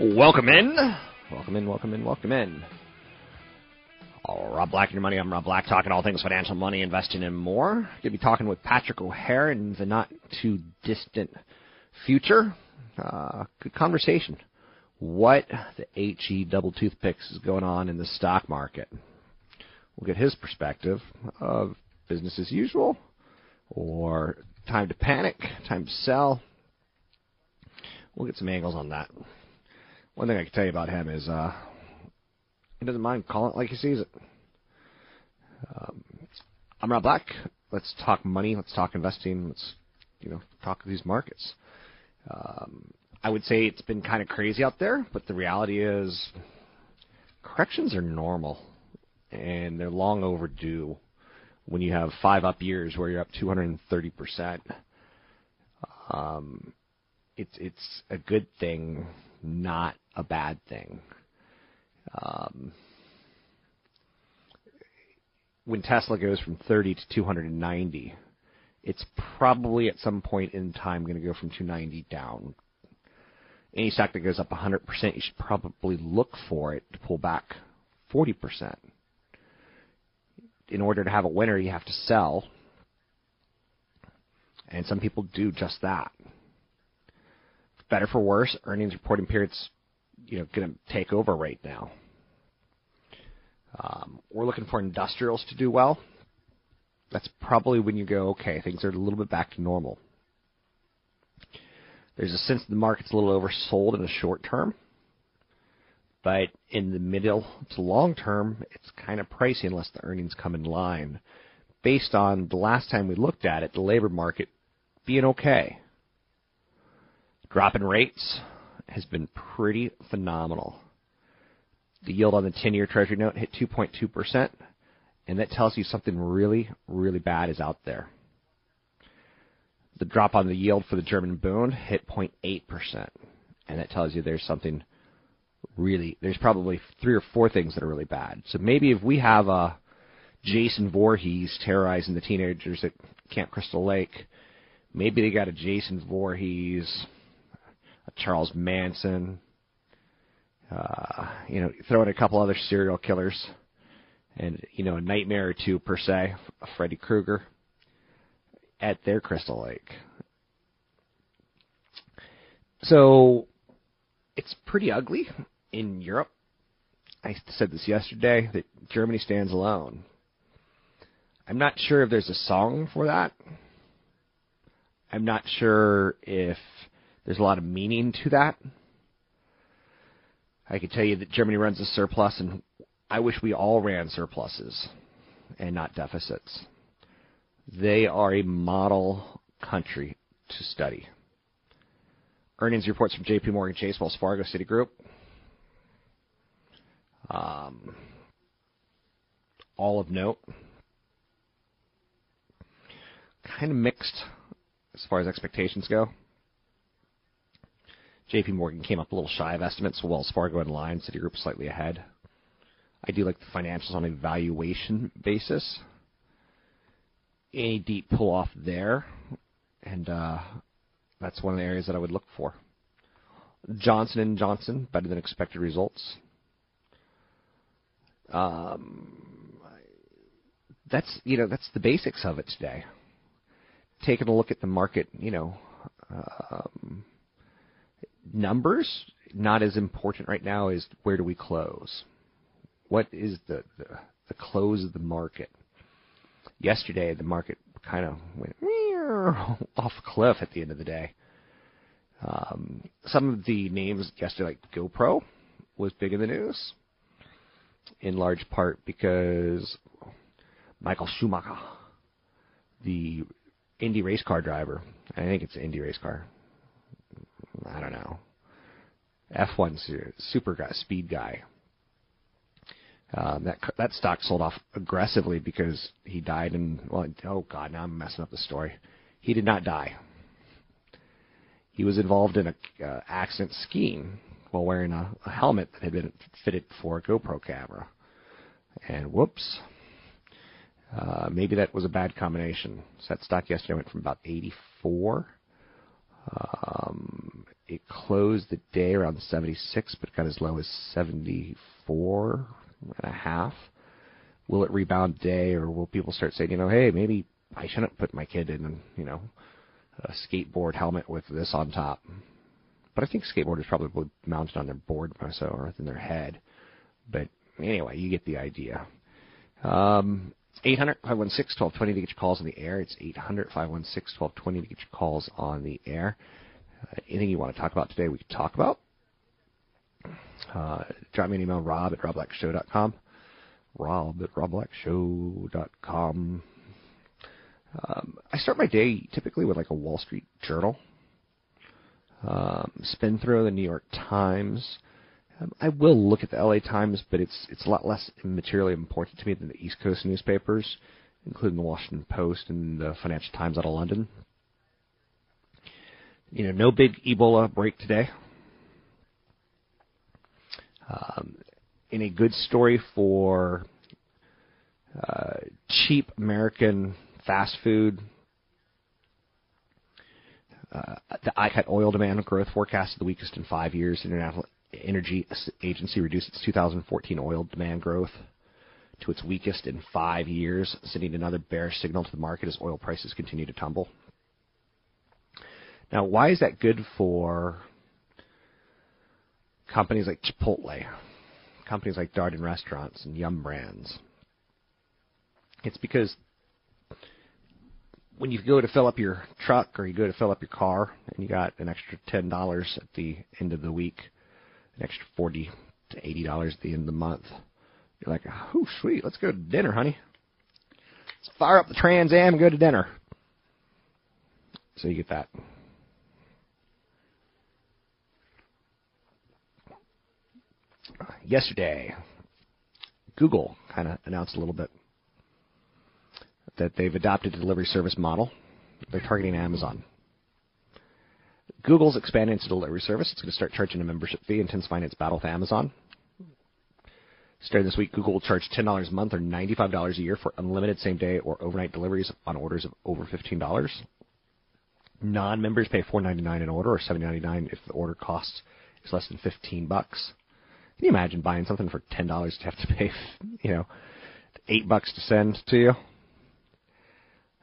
Welcome in. Welcome in, welcome in, welcome in. Oh, Rob Black and your money. I'm Rob Black, talking all things financial, money, investing, and more. Going to be talking with Patrick O'Hare in the not too distant future. Uh, good conversation. What the HE double toothpicks is going on in the stock market. We'll get his perspective of business as usual or time to panic, time to sell. We'll get some angles on that. One thing I can tell you about him is uh, he doesn't mind calling it like he sees it. Um, I'm Rob Black. Let's talk money. Let's talk investing. Let's you know talk these markets. Um, I would say it's been kind of crazy out there, but the reality is corrections are normal and they're long overdue. When you have five up years where you're up 230 percent, um, it's it's a good thing, not a bad thing. Um, when Tesla goes from 30 to 290, it's probably at some point in time going to go from 290 down. Any stock that goes up 100%, you should probably look for it to pull back 40%. In order to have a winner, you have to sell. And some people do just that. Better for worse, earnings reporting periods you know going to take over right now. Um, we're looking for industrials to do well. That's probably when you go, okay, things are a little bit back to normal. There's a sense that the market's a little oversold in the short term, but in the middle to long term, it's kind of pricey unless the earnings come in line. Based on the last time we looked at it, the labor market being okay. Drop in rates, has been pretty phenomenal. The yield on the 10 year Treasury note hit 2.2%, and that tells you something really, really bad is out there. The drop on the yield for the German Bund hit 0.8%, and that tells you there's something really, there's probably three or four things that are really bad. So maybe if we have a Jason Voorhees terrorizing the teenagers at Camp Crystal Lake, maybe they got a Jason Voorhees Charles Manson, uh, you know, throw in a couple other serial killers, and you know, a nightmare or two per se, Freddy Krueger at their Crystal Lake. So it's pretty ugly in Europe. I said this yesterday that Germany stands alone. I'm not sure if there's a song for that. I'm not sure if there's a lot of meaning to that. I can tell you that Germany runs a surplus, and I wish we all ran surpluses and not deficits. They are a model country to study. Earnings reports from JP Morgan Chase, Wells Fargo, Citigroup. Um, all of note. kind of mixed as far as expectations go. JP Morgan came up a little shy of estimates, Wells Fargo in line, Citigroup slightly ahead. I do like the financials on a valuation basis. Any deep pull off there, and uh, that's one of the areas that I would look for. Johnson and Johnson better than expected results. Um, that's you know that's the basics of it today. Taking a look at the market, you know, um, numbers not as important right now as where do we close. What is the the, the close of the market? Yesterday, the market kind of went off a cliff at the end of the day. Um, some of the names yesterday, like GoPro, was big in the news, in large part because Michael Schumacher, the Indy race car driver, I think it's an Indy race car. I don't know. F1 super guy, speed guy. Um, that that stock sold off aggressively because he died in well oh god now I'm messing up the story. He did not die. He was involved in a uh, accident skiing while wearing a, a helmet that had been fitted for a GoPro camera, and whoops, uh, maybe that was a bad combination. So that stock yesterday went from about 84. Um, it closed the day around 76, but got as low as 74 and a half. Will it rebound today, or will people start saying, you know, hey, maybe I shouldn't put my kid in, you know, a skateboard helmet with this on top? But I think skateboarders probably mounted on their board more so or in their head. But anyway, you get the idea. Um, 800 516 1220 to get your calls on the air. It's 800 516 1220 to get your calls on the air. Uh, anything you want to talk about today, we can talk about. Uh, drop me an email, rob at robblackshow.com. Rob at robblackshow.com. Um, I start my day typically with like a Wall Street Journal. Um, spin through the New York Times. Um, I will look at the LA Times, but it's it's a lot less materially important to me than the East Coast newspapers, including the Washington Post and the Financial Times out of London. You know, no big Ebola break today. Um, a good story for uh, cheap American fast food, uh, the ICAT oil demand growth forecast is the weakest in five years. International Energy Agency reduced its 2014 oil demand growth to its weakest in five years, sending another bearish signal to the market as oil prices continue to tumble. Now, why is that good for companies like Chipotle, companies like Darden Restaurants and Yum Brands? It's because when you go to fill up your truck or you go to fill up your car and you got an extra ten dollars at the end of the week, extra forty to eighty dollars at the end of the month, you're like, oh sweet, let's go to dinner, honey. Let's fire up the Trans Am and go to dinner. So you get that. Yesterday, Google kind of announced a little bit that they've adopted a delivery service model. They're targeting Amazon. Google's expanding its delivery service. It's going to start charging a membership fee, intensifying its battle with Amazon. Starting this week, Google will charge $10 a month or $95 a year for unlimited same day or overnight deliveries on orders of over $15. Non members pay $4.99 an order or $7.99 if the order cost is less than 15 bucks. Can you imagine buying something for $10 to have to pay, you know, 8 bucks to send to you?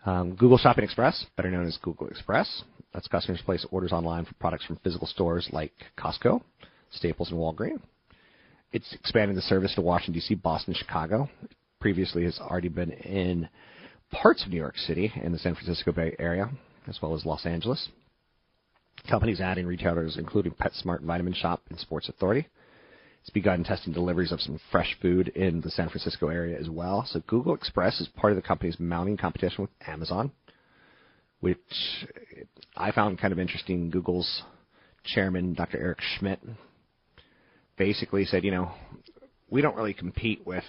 Um, Google Shopping Express, better known as Google Express, lets customers place orders online for products from physical stores like Costco, Staples, and Walgreens. It's expanding the service to Washington, D.C., Boston, Chicago. Previously, has already been in parts of New York City and the San Francisco Bay Area, as well as Los Angeles. Companies adding retailers including PetSmart, Vitamin Shoppe, and Sports Authority. It's begun testing deliveries of some fresh food in the San Francisco area as well. So Google Express is part of the company's mounting competition with Amazon, which I found kind of interesting. Google's chairman, Dr. Eric Schmidt, basically said, you know, we don't really compete with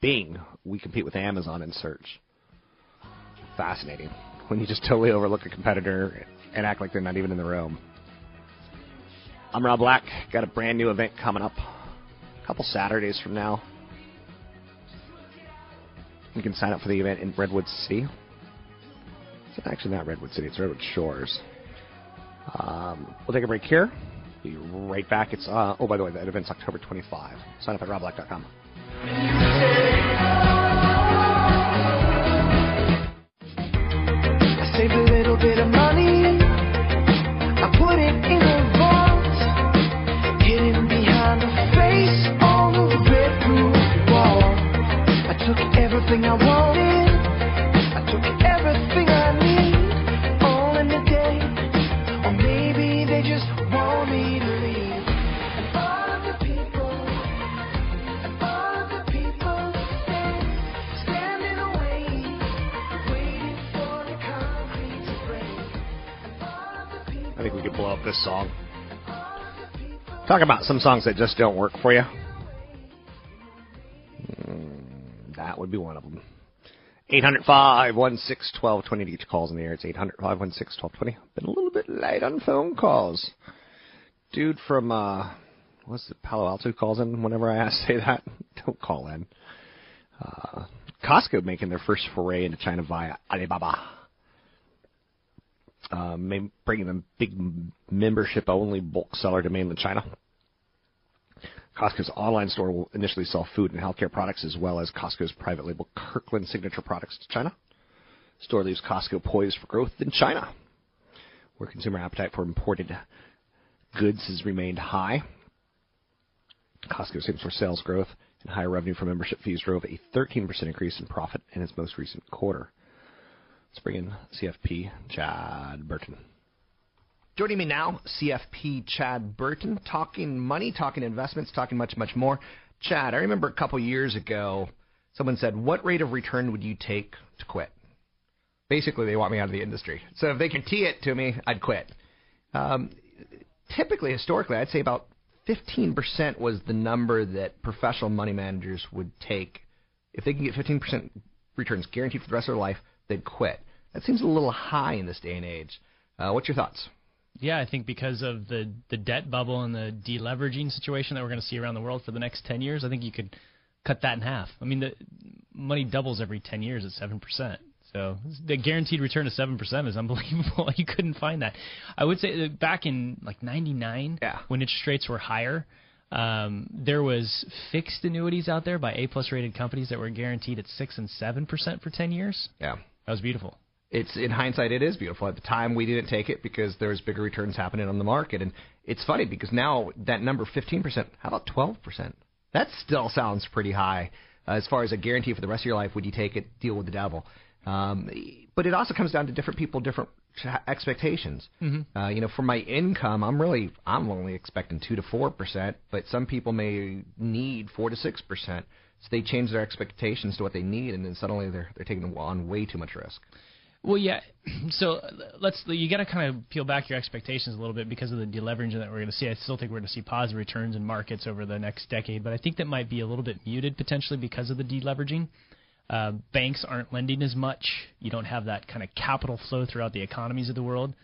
Bing, we compete with Amazon in search. fascinating when you just totally overlook a competitor and act like they're not even in the room. I'm Rob Black. Got a brand new event coming up a couple Saturdays from now. You can sign up for the event in Redwood City. It's actually not Redwood City, it's Redwood Shores. Um, we'll take a break here. Be right back. It's uh, oh by the way, that event's October 25. Sign up at robblack.com. Talk about some songs that just don't work for you. Mm, that would be one of them. 800 516 1220 to get your calls in the air. It's 800 516 1220. Been a little bit late on phone calls. Dude from, uh, what's it, Palo Alto calls in whenever I ask say that. Don't call in. Uh, Costco making their first foray into China via Alibaba may- bringing them big membership only bulk seller to mainland China. Costco's online store will initially sell food and healthcare products as well as Costco's private label Kirkland signature products to China. Store leaves Costco poised for growth in China, where consumer appetite for imported goods has remained high. Costco same store sales growth and higher revenue from membership fees drove a 13% increase in profit in its most recent quarter. Let's bring in CFP Chad Burton. Joining me now, CFP Chad Burton, talking money, talking investments, talking much, much more. Chad, I remember a couple years ago, someone said, "What rate of return would you take to quit?" Basically, they want me out of the industry. So if they can tee it to me, I'd quit. Um, typically, historically, I'd say about 15% was the number that professional money managers would take. If they can get 15% returns guaranteed for the rest of their life, they'd quit. That seems a little high in this day and age. Uh, what's your thoughts? Yeah, I think because of the the debt bubble and the deleveraging situation that we're going to see around the world for the next 10 years, I think you could cut that in half. I mean, the money doubles every 10 years at 7%. So the guaranteed return of 7% is unbelievable. you couldn't find that. I would say that back in like 99 Yeah. when interest rates were higher, um, there was fixed annuities out there by A plus rated companies that were guaranteed at 6 and 7% for 10 years. Yeah. That was beautiful. It's in hindsight, it is beautiful. At the time, we didn't take it because there was bigger returns happening on the market, and it's funny because now that number, fifteen percent. How about twelve percent? That still sounds pretty high. Uh, as far as a guarantee for the rest of your life, would you take it? Deal with the devil. Um, but it also comes down to different people, different expectations. Mm-hmm. Uh, you know, for my income, I'm really I'm only expecting two to four percent, but some people may need four to six percent. So they change their expectations to what they need, and then suddenly they're they're taking on way too much risk. Well, yeah. So let's you got to kind of peel back your expectations a little bit because of the deleveraging that we're going to see. I still think we're going to see positive returns in markets over the next decade, but I think that might be a little bit muted potentially because of the deleveraging. Uh, banks aren't lending as much. You don't have that kind of capital flow throughout the economies of the world.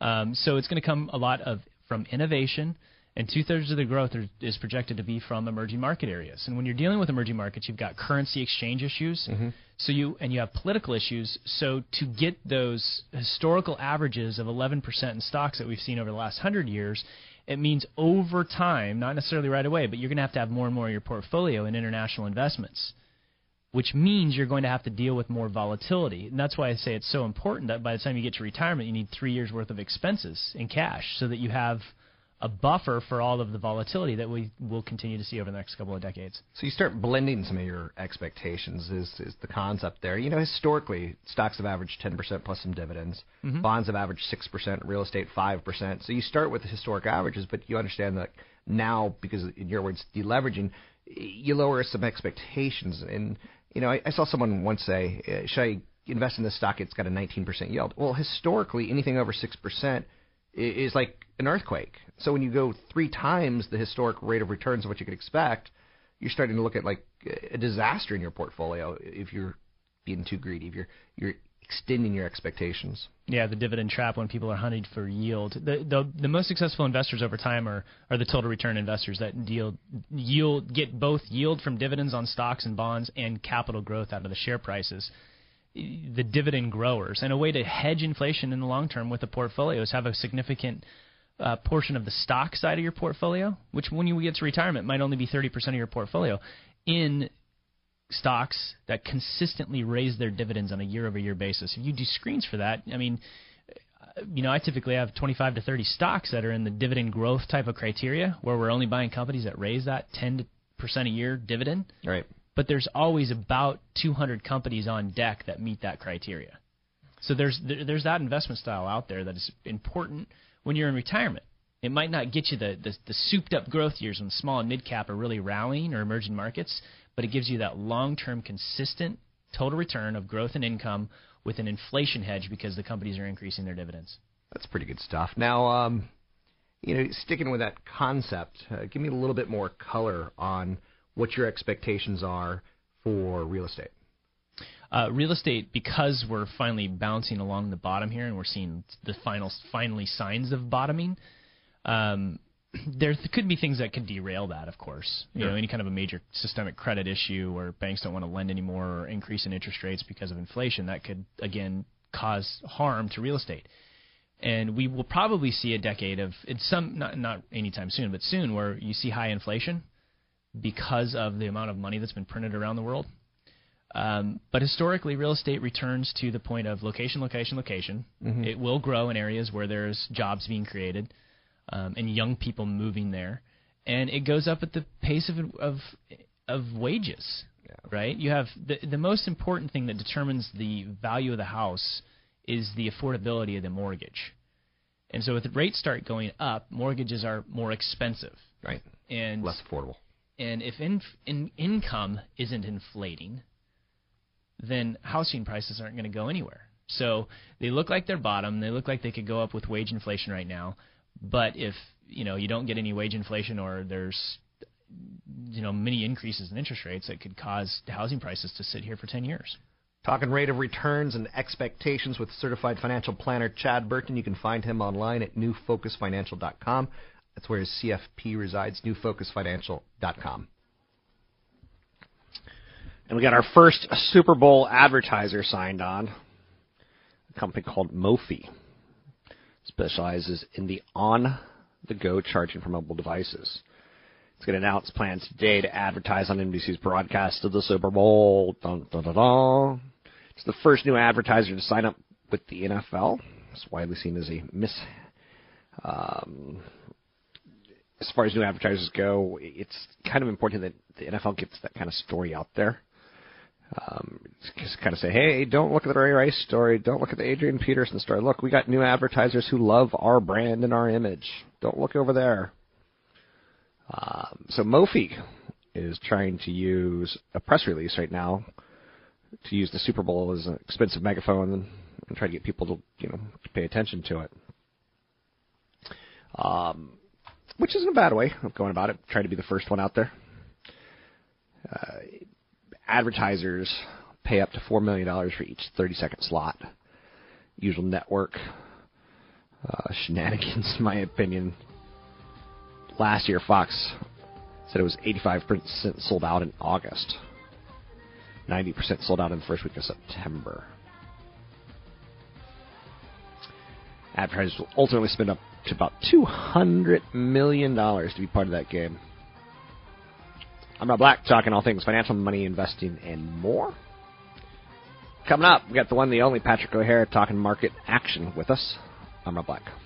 Um, so it's going to come a lot of from innovation, and two thirds of the growth are, is projected to be from emerging market areas. And when you're dealing with emerging markets, you've got currency exchange issues. Mm-hmm. So you and you have political issues. So to get those historical averages of 11% in stocks that we've seen over the last hundred years, it means over time, not necessarily right away, but you're going to have to have more and more of your portfolio in international investments which means you're going to have to deal with more volatility. And that's why I say it's so important that by the time you get to retirement, you need three years worth of expenses in cash so that you have a buffer for all of the volatility that we will continue to see over the next couple of decades. So you start blending some of your expectations is is the concept there. You know, historically, stocks have averaged 10% plus some dividends. Bonds have averaged 6%, real estate 5%. So you start with the historic averages, but you understand that now, because in your words, deleveraging, you lower some expectations. And, you know, I, I saw someone once say, uh, should I invest in this stock? It's got a 19% yield. Well, historically, anything over 6% is like an earthquake. So when you go three times the historic rate of returns of what you could expect, you're starting to look at like a disaster in your portfolio if you're being too greedy. If you're you're extending your expectations. Yeah, the dividend trap when people are hunting for yield. The the, the most successful investors over time are, are the total return investors that deal yield get both yield from dividends on stocks and bonds and capital growth out of the share prices. The dividend growers and a way to hedge inflation in the long term with a portfolio is have a significant uh, portion of the stock side of your portfolio, which when you get to retirement might only be 30% of your portfolio, in stocks that consistently raise their dividends on a year-over-year basis. If you do screens for that, I mean, you know, I typically have 25 to 30 stocks that are in the dividend growth type of criteria, where we're only buying companies that raise that 10 percent a year dividend. Right. But there's always about 200 companies on deck that meet that criteria. So there's there's that investment style out there that is important when you're in retirement. It might not get you the, the, the souped up growth years when small and mid cap are really rallying or emerging markets, but it gives you that long term consistent total return of growth and income with an inflation hedge because the companies are increasing their dividends. That's pretty good stuff. Now, um, you know, sticking with that concept, uh, give me a little bit more color on what your expectations are for real estate. Uh, real estate, because we're finally bouncing along the bottom here, and we're seeing the final, finally signs of bottoming. Um, there could be things that could derail that, of course. You Sure. know, any kind of a major systemic credit issue where banks don't want to lend anymore or increase in interest rates because of inflation, that could again cause harm to real estate. And we will probably see a decade of it's some not not anytime soon, but soon where you see high inflation because of the amount of money that's been printed around the world. Um, but historically, real estate returns to the point of location, location, location. Mhm. It will grow in areas where there's jobs being created um, and young people moving there, and it goes up at the pace of of of wages. Right? You have the the most important thing that determines the value of the house is the affordability of the mortgage. And so, if the rates start going up, mortgages are more expensive. Right. And Less affordable. and if in, in income isn't inflating, then housing prices aren't going to go anywhere. So they look like they're bottom. They look like they could go up with wage inflation right now. But if you know you don't get any wage inflation or there's you know many increases in interest rates that could cause housing prices to sit here for 10 years. Talking rate of returns and expectations with certified financial planner Chad Burton. You can find him online at newfocusfinancial.com. That's where his CFP resides, newfocusfinancial.com. And we got our first Super Bowl advertiser signed on. A company called Mophie specializes in the on-the-go charging for mobile devices. It's going to announce plans today to advertise on NBC's broadcast of the Super Bowl. Dun, dun, dun. It's the first new advertiser to sign up with the NFL. It's widely seen as a miss. Um, as far as new advertisers go, it's kind of important that the NFL gets that kind of story out there. Um, just kind of say, hey, don't look at the Ray Rice story. Don't look at the Adrian Peterson story. Look, we got new advertisers who love our brand and our image. Don't look over there. Um, so Mophie is trying to use a press release right now to use the Super Bowl as an expensive megaphone and, and try to get people to you know to pay attention to it. Um, which isn't a bad way of going about it. Try to be the first one out there. Uh, advertisers pay up to four million dollars for each 30 second slot. Usual network uh, shenanigans, in my opinion. Last year, Fox said it was 85% sold out in August, 90% sold out in the first week of September. Advertisers will ultimately spend up to about $200 million to be part of that game. I'm Rob Black, talking all things financial, money, investing, and more. Coming up, we got the one, the only Patrick O'Hare talking market action with us. I'm Rob Black. Black,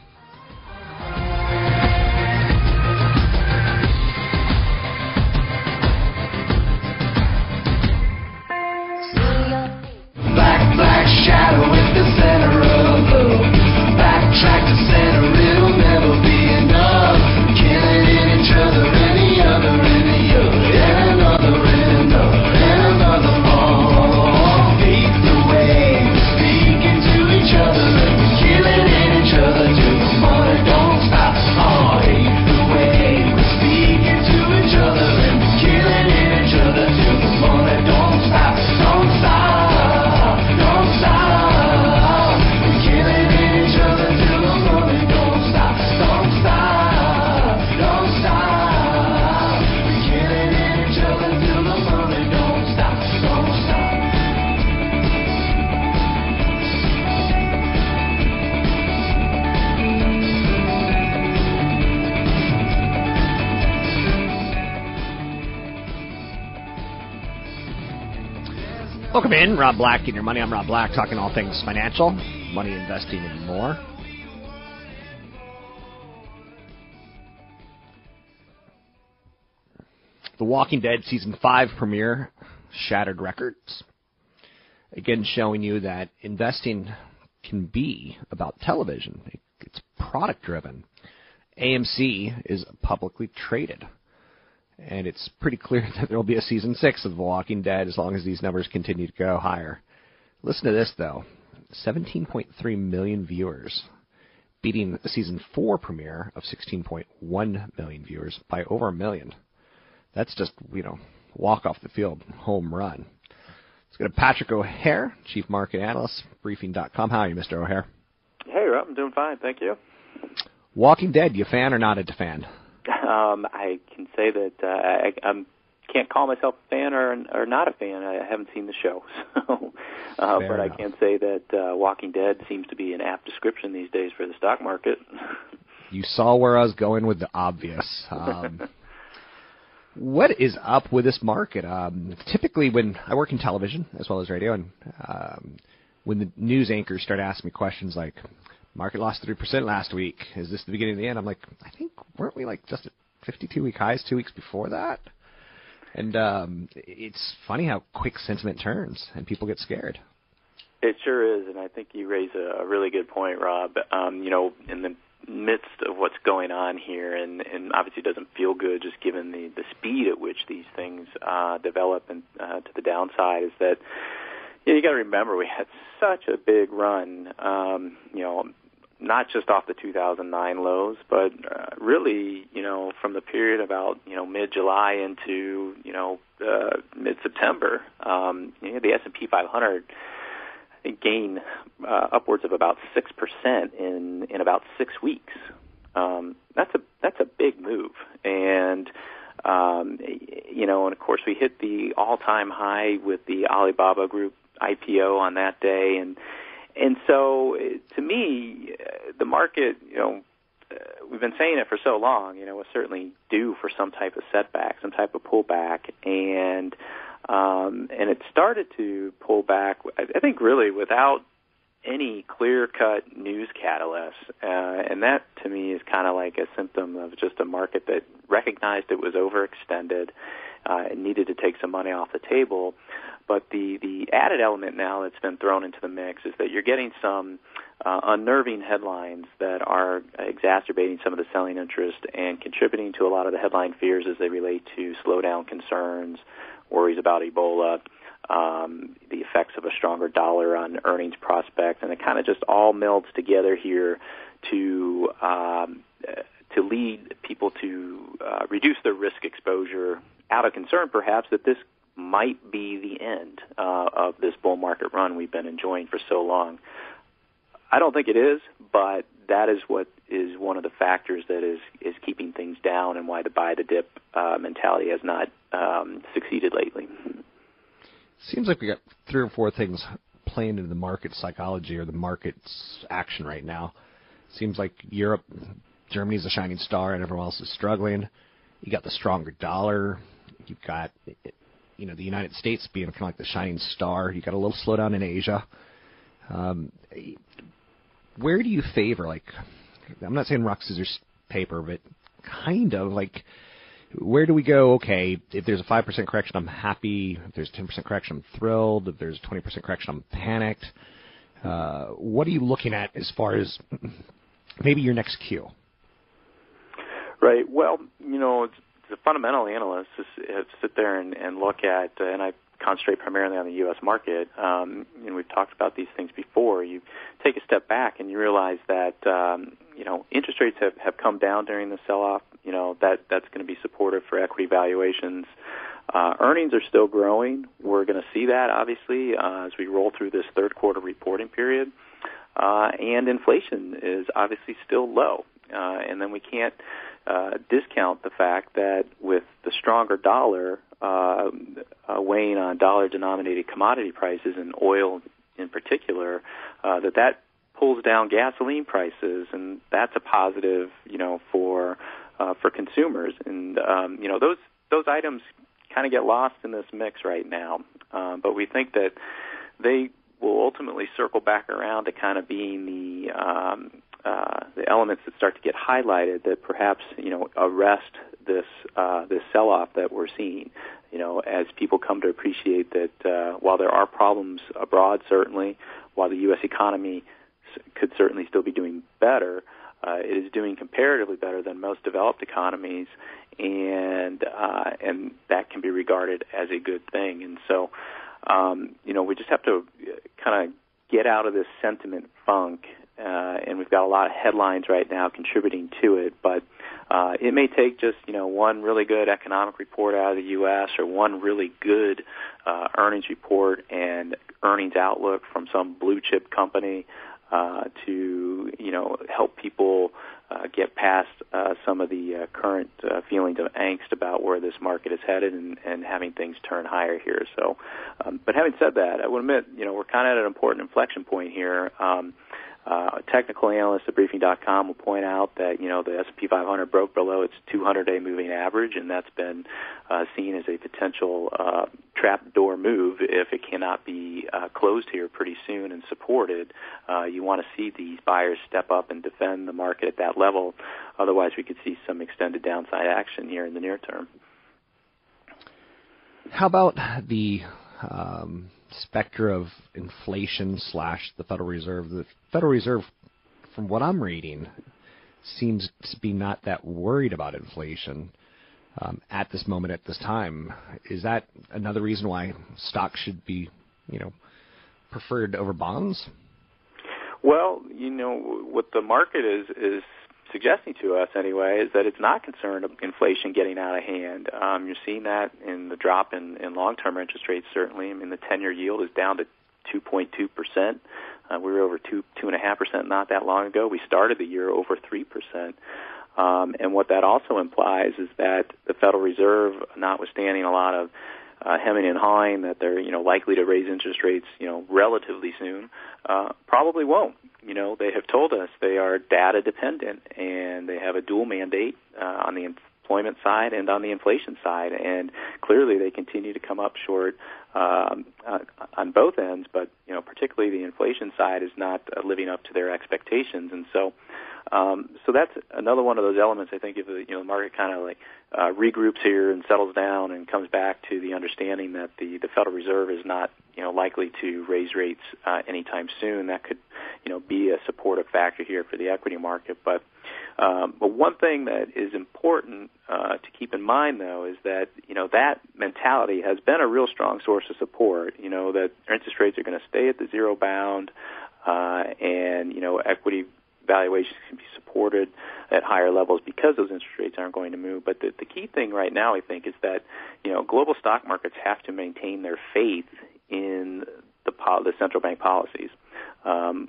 Welcome in, Rob Black and your money. I'm Rob Black, talking all things financial, money investing, and more. The Walking Dead season five premiere shattered records. Again, showing you that investing can be about television. It's product driven. AMC is publicly traded. And it's pretty clear that there will be a season six of The Walking Dead as long as these numbers continue to go higher. Listen to this, though 17.3 million viewers, beating the season four premiere of 16.1 million viewers by over a million. That's just, you know, walk off the field, home run. Let's go to Patrick O'Hare, Chief Market Analyst, Briefing.com. How are you, Mr. O'Hare? Hey, Rob. I'm doing fine. Thank you. Walking Dead, you fan or not a fan? Um, I can say that uh, I I'm, can't call myself a fan or or not a fan. I haven't seen the show, so uh, but enough. I can say that uh, Walking Dead seems to be an apt description these days for the stock market. You saw where I was going with the obvious. Um, what is up with this market? Um, typically, when I work in television as well as radio, and um, when the news anchors start asking me questions like, "Market lost three percent last week. Is this the beginning of the end?" I'm like, "I think weren't we like just at 52 week highs two weeks before that?" And um, it's funny how quick sentiment turns and people get scared. It sure is, and I think you raise a, a really good point, Rob. Um, you know, in the midst of what's going on here, and, and obviously doesn't feel good just given the, the speed at which these things uh, develop and uh, to the downside, is that you, you got to remember we had such a big run. Um, you know, not just off the 2009 lows, but uh, really, you know, from the period about you know mid-July into you know uh, mid-September. Um, you know, the S&P 500 I think gained uh, upwards of about six percent in in about six weeks. Um, that's a that's a big move, and um, you know, and of course we hit the all-time high with the Alibaba Group IPO on that day, and and so uh, to me, uh, the market, you know, uh, we've been saying it for so long, you know, was certainly due for some type of setback, some type of pullback, and um, and it started to pull back. I think really without any clear-cut news catalyst, uh, and that to me is kind of like a symptom of just a market that recognized it was overextended uh, and needed to take some money off the table. But the the added element now that's been thrown into the mix is that you're getting some uh, unnerving headlines that are exacerbating some of the selling interest and contributing to a lot of the headline fears as they relate to slowdown concerns, worries about Ebola, um, the effects of a stronger dollar on earnings prospects, and it kind of just all melds together here to um, uh, to lead people to uh, reduce their risk exposure out of concern, perhaps, that this might be the end uh, of this bull market run we've been enjoying for so long. I don't think it is, but that is what is one of the factors that is is keeping things down and why the buy the dip uh, mentality has not um, succeeded lately. Seems like we got three or four things playing into the market psychology or the market's action right now. Seems like Europe, Germany's a shining star, and everyone else is struggling. You got the stronger dollar. You've got, you know, the United States being kind of like the shining star. You got a little slowdown in Asia. Um, where do you favor? Like, I'm not saying rock scissors paper, but kind of like where do we go? Okay, if there's a five percent correction, I'm happy. If there's a ten percent correction, I'm thrilled. If there's a twenty percent correction, I'm panicked. Uh, what are you looking at as far as maybe your next cue? Right. Well, you know, the fundamental analysts sit there and, and look at, and I concentrate primarily on the U.S. market. Um, and we've talked about these things before. You take a step back and you realize that um, you know interest rates have, have come down during the sell-off. You know that that's going to be supportive for equity valuations. Uh, earnings are still growing. We're going to see that obviously uh, as we roll through this third quarter reporting period. Uh, and inflation is obviously still low. Uh, and then we can't uh, discount the fact that with the stronger dollar uh, uh, on dollar-denominated commodity prices and oil in particular, uh, that that pulls down gasoline prices, and that's a positive, you know, for uh, for consumers. And um, you know, those those items kind of get lost in this mix right now. Um, but we think that they will ultimately circle back around to kind of being the um, uh, the elements that start to get highlighted that perhaps you know arrest this uh, this sell-off that we're seeing. You know, as people come to appreciate that uh, while there are problems abroad, certainly, while the U.S. economy could certainly still be doing better, uh, it is doing comparatively better than most developed economies, and uh, and that can be regarded as a good thing. And so, um, you know, we just have to kind of get out of this sentiment funk. Uh, and we've got a lot of headlines right now contributing to it, but uh, it may take just you know one really good economic report out of the U.S. or one really good uh, earnings report and earnings outlook from some blue chip company uh, to you know help people uh, get past uh, some of the uh, current uh, feelings of angst about where this market is headed and, and having things turn higher here. So, um, but having said that, I would admit you know we're kind of at an important inflection point here. Um, uh, technical analyst at briefing.com will point out that you know the S&P 500 broke below its 200-day moving average, and that's been uh, seen as a potential uh, trap door move if it cannot be uh, closed here pretty soon and supported. Uh, you want to see these buyers step up and defend the market at that level. Otherwise, we could see some extended downside action here in the near term. How about the um, specter of inflation slash the Federal Reserve. The Federal Reserve, from what I'm reading, seems to be not that worried about inflation um, at this moment, at this time. Is that another reason why stocks should be, you know, preferred over bonds? Well, you know what the market is is suggesting to us anyway is that it's not concerned of inflation getting out of hand. Um, you're seeing that in the drop in, in long-term interest rates. Certainly, I mean the 10-year yield is down to 2.2 percent. Uh, we were over two two and a half percent not that long ago. We started the year over three percent. Um, and what that also implies is that the Federal Reserve, notwithstanding a lot of uh, hemming and hawing that they're you know likely to raise interest rates you know relatively soon, uh, probably won't. You know they have told us they are data dependent and they have a dual mandate uh, on the employment side and on the inflation side, and clearly they continue to come up short um, uh, on both ends. But you know particularly the inflation side is not uh, living up to their expectations, and so. Um, so that's another one of those elements. I think if the you know market kind of like uh, regroups here and settles down and comes back to the understanding that the the Federal Reserve is not you know likely to raise rates uh, anytime soon, that could you know be a supportive factor here for the equity market. But um, but one thing that is important uh, to keep in mind, though, is that you know that mentality has been a real strong source of support. You know that interest rates are going to stay at the zero bound, uh, and you know equity valuations can be supported at higher levels because those interest rates aren't going to move. But the, the key thing right now, I think, is that you know global stock markets have to maintain their faith in the, the central bank policies. Um,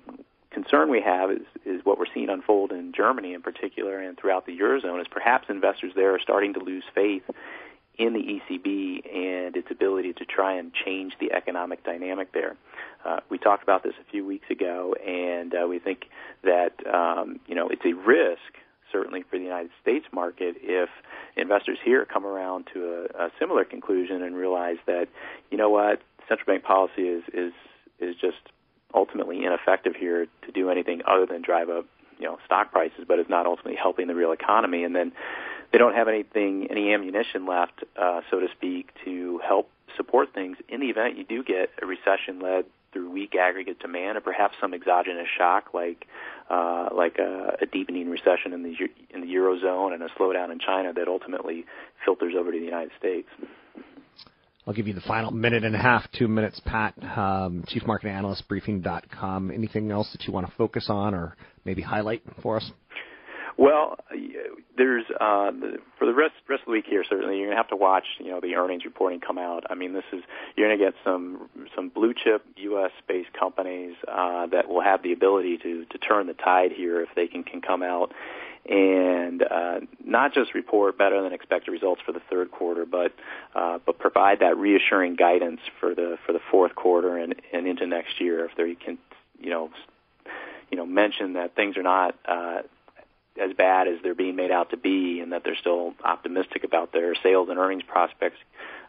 concern we have is, is what we're seeing unfold in Germany in particular and throughout the eurozone is perhaps investors there are starting to lose faith in the ECB and its ability to try and change the economic dynamic there. Uh, we talked about this a few weeks ago, and uh, we think that um, you know it's a risk certainly for the United States market if investors here come around to a, a similar conclusion and realize that you know what central bank policy is is is just ultimately ineffective here to do anything other than drive up you know stock prices, but is not ultimately helping the real economy, and then they don't have anything, any ammunition left, uh, so to speak, to help support things in the event you do get a recession led through weak aggregate demand or perhaps some exogenous shock like uh, like a, a deepening recession in the in the eurozone and a slowdown in China that ultimately filters over to the United States. I'll give you the final minute and a half, two minutes, Pat, um, Chief Marketing Analyst, Briefing.com. Anything else that you want to focus on or maybe highlight for us? Well, there's uh, for the rest rest of the week here. Certainly, you're gonna have to watch, you know, the earnings reporting come out. I mean, this is you're gonna get some some blue chip U.S. based companies uh, that will have the ability to to turn the tide here if they can can come out and uh, not just report better than expected results for the third quarter, but uh, but provide that reassuring guidance for the for the fourth quarter and, and into next year. If they can, you know, you know, mention that things are not uh, as bad as they're being made out to be, and that they're still optimistic about their sales and earnings prospects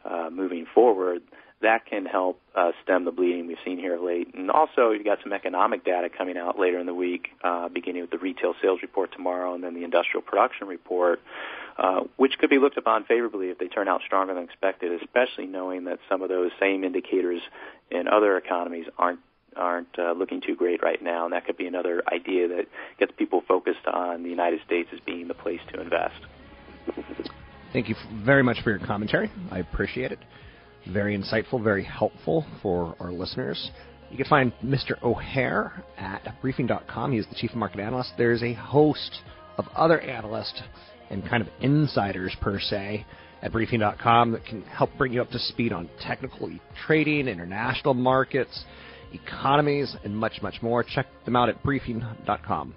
uh, moving forward, that can help uh, stem the bleeding we've seen here late. And also, you've got some economic data coming out later in the week, uh, beginning with the retail sales report tomorrow and then the industrial production report, uh, which could be looked upon favorably if they turn out stronger than expected, especially knowing that some of those same indicators in other economies aren't aren't uh, looking too great right now, and that could be another idea that gets people focused on the United States as being the place to invest. Thank you very much for your commentary. I appreciate it. Very insightful, very helpful for our listeners. You can find Mr. O'Hare at briefing.com. He is the chief market analyst. There's a host of other analysts and kind of insiders, per se, at briefing.com that can help bring you up to speed on technical trading, international markets, economies, and much, much more. Check them out at briefing.com.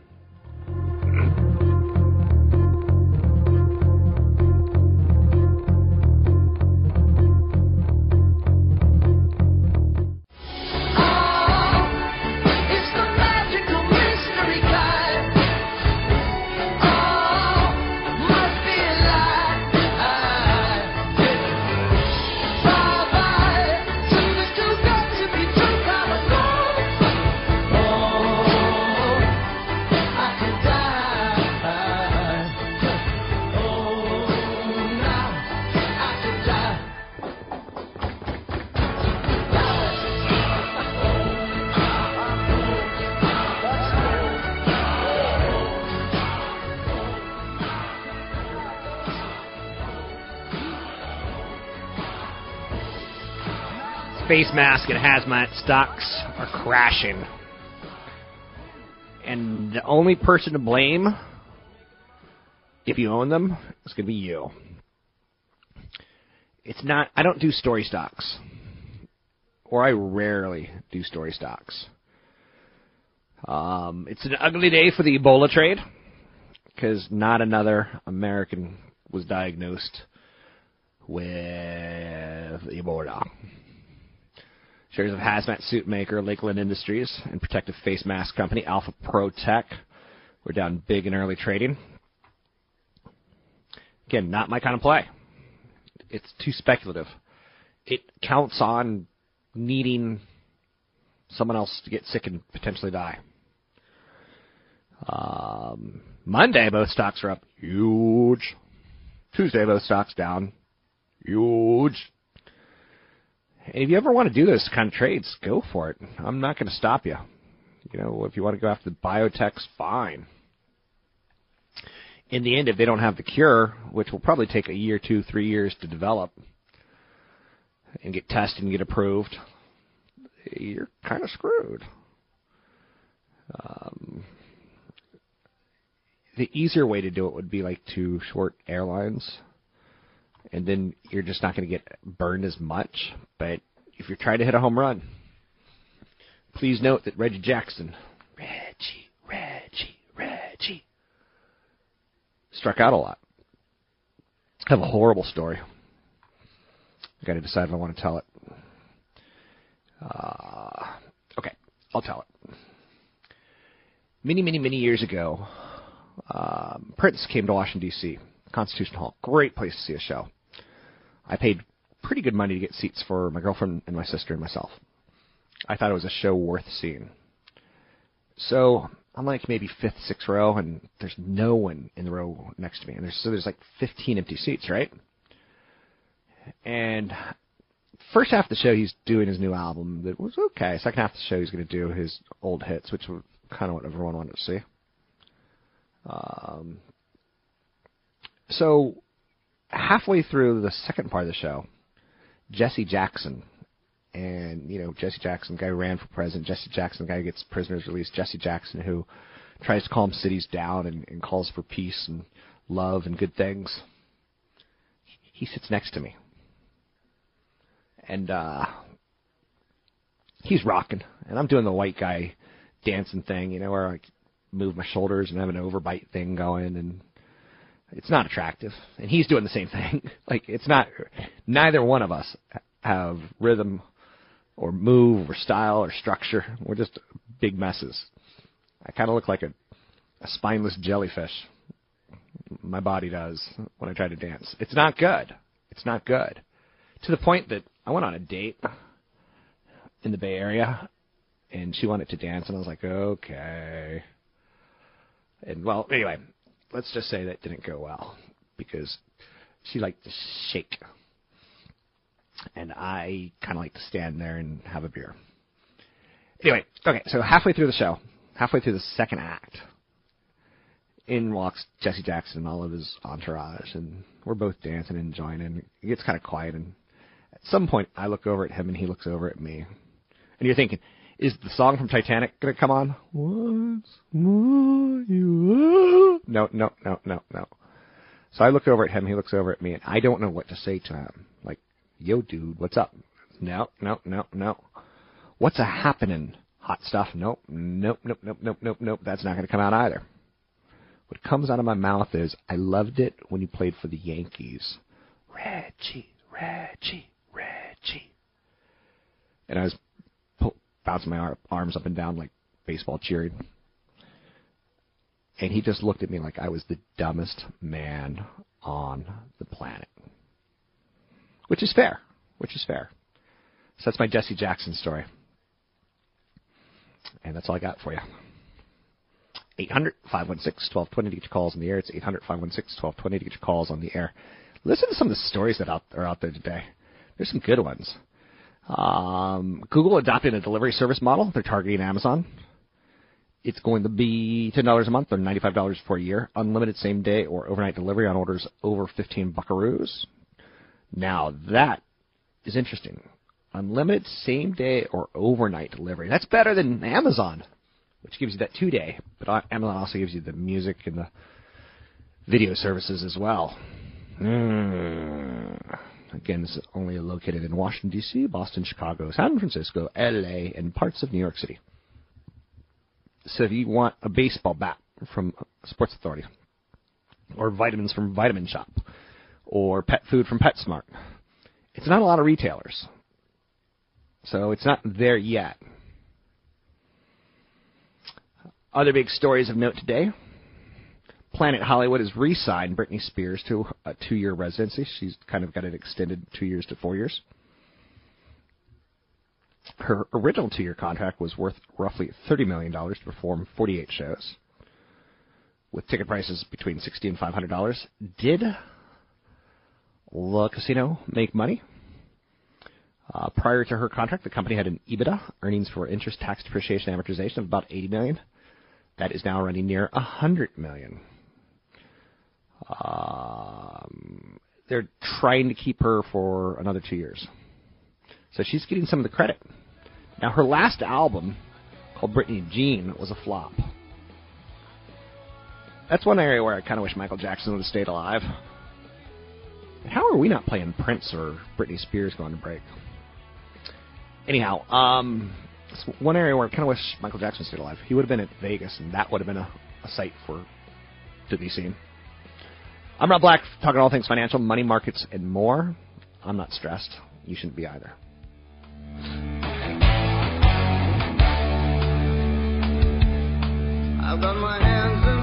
Face mask and hazmat stocks are crashing. And the only person to blame, if you own them, is going to be you. It's not, I don't do story stocks. Or I rarely do story stocks. Um, it's an ugly day for the Ebola trade because not another American was diagnosed with Ebola. Shares of hazmat suit maker Lakeland Industries and protective face mask company Alpha Pro Tech were down big in early trading. Again, not my kind of play. It's too speculative. It counts on needing someone else to get sick and potentially die. Um, Monday, both stocks are up huge. Tuesday, both stocks down huge. And if you ever want to do those kind of trades, go for it. I'm not going to stop you. You know, if you want to go after the biotechs, fine. In the end, if they don't have the cure, which will probably take a year, two, three years to develop and get tested and get approved, you're kind of screwed. Um, the easier way to do it would be like to short airlines and then you're just not going to get burned as much. But if you're trying to hit a home run, please note that Reggie Jackson, Reggie, Reggie, Reggie, struck out a lot. I have a horrible story. I got to decide if I want to tell it. Uh, okay, I'll tell it. Many, many, many years ago, um, Prince came to Washington D.C. Constitution Hall. Great place to see a show. I paid pretty good money to get seats for my girlfriend and my sister and myself. I thought it was a show worth seeing. So I'm like maybe fifth, sixth row, and there's no one in the row next to me. And there's so there's like 15 empty seats, right? And first half of the show, he's doing his new album that was okay. Second half of the show, he's going to do his old hits, which was kind of what everyone wanted to see. Um, so halfway through the second part of the show, Jesse Jackson, and you know Jesse Jackson, the guy who ran for president, Jesse Jackson, the guy who gets prisoners released, Jesse Jackson, who tries to calm cities down and, and calls for peace and love and good things. He sits next to me, and uh, he's rocking, and I'm doing the white guy dancing thing, you know, where I move my shoulders and have an overbite thing going, and it's not attractive. And he's doing the same thing. like it's not. Neither one of us have rhythm, or move, or style, or structure. We're just big messes. I kind of look like a, a spineless jellyfish. My body does when I try to dance. It's not good. It's not good. To the point that I went on a date in the Bay Area, and she wanted to dance, and I was like, okay. And well, anyway, let's just say that didn't go well because she liked to shake, and I kind of like to stand there and have a beer. Anyway, okay, so halfway through the show, halfway through the second act, in walks Jesse Jackson and all of his entourage, and we're both dancing and enjoying. And it gets kind of quiet, and at some point, I look over at him, and he looks over at me. And you're thinking, is the song from Titanic going to come on? Once more you No, no, no, no, no. So I look over at him, he looks over at me, and I don't know what to say to him. Like, yo, dude, what's up? No, no, no, no. What's a happening? Hot stuff? Nope, nope, nope, nope, nope, nope, nope. That's not going to come out either. What comes out of my mouth is, I loved it when you played for the Yankees. Reggie, Reggie, Reggie. And I was bouncing my ar- arms up and down like baseball cheering. And he just looked at me like I was the dumbest man on the planet. Which is fair. Which is fair. So that's my Jesse Jackson story. And that's all I got for you. 800 516 1220 to get your calls on the air. It's 800 516 1220 to get your calls on the air. Listen to some of the stories that are out there today. There's some good ones. Um, Google adopted a delivery service model. They're targeting Amazon. It's going to be $10 a month or $95 for a year. Unlimited same day or overnight delivery on orders over 15 buckaroos. Now that is interesting. Unlimited same day or overnight delivery. That's better than Amazon, which gives you that two day. But Amazon also gives you the music and the video services as well. Mm. Again, is only located in Washington, D.C., Boston, Chicago, San Francisco, L.A., and parts of New York City. So if you want a baseball bat from Sports Authority, or vitamins from Vitamin Shoppe, or pet food from PetSmart, it's not a lot of retailers. So it's not there yet. Other big stories of note today. Planet Hollywood has re-signed Britney Spears to a two-year residency. She's kind of got it extended two years to four years. Her original two-year contract was worth roughly $30 million to perform 48 shows, with ticket prices between 60 and $500. Did the casino make money? Uh, prior to her contract, the company had an EBITDA, earnings for interest, tax, depreciation, amortization, of about 80 million. That is now running near 100 million. Um, they're trying to keep her for another two years. So she's getting some of the credit. Now, her last album, called Britney Jean, was a flop. That's one area where I kind of wish Michael Jackson would have stayed alive. How are we not playing Prince or Britney Spears going to break? Anyhow, um, one area where I kind of wish Michael Jackson stayed alive. He would have been at Vegas, and that would have been a, a sight for to be seen. I'm Rob Black, talking all things financial, money markets, and more. I'm not stressed. You shouldn't be either. I've got my hands in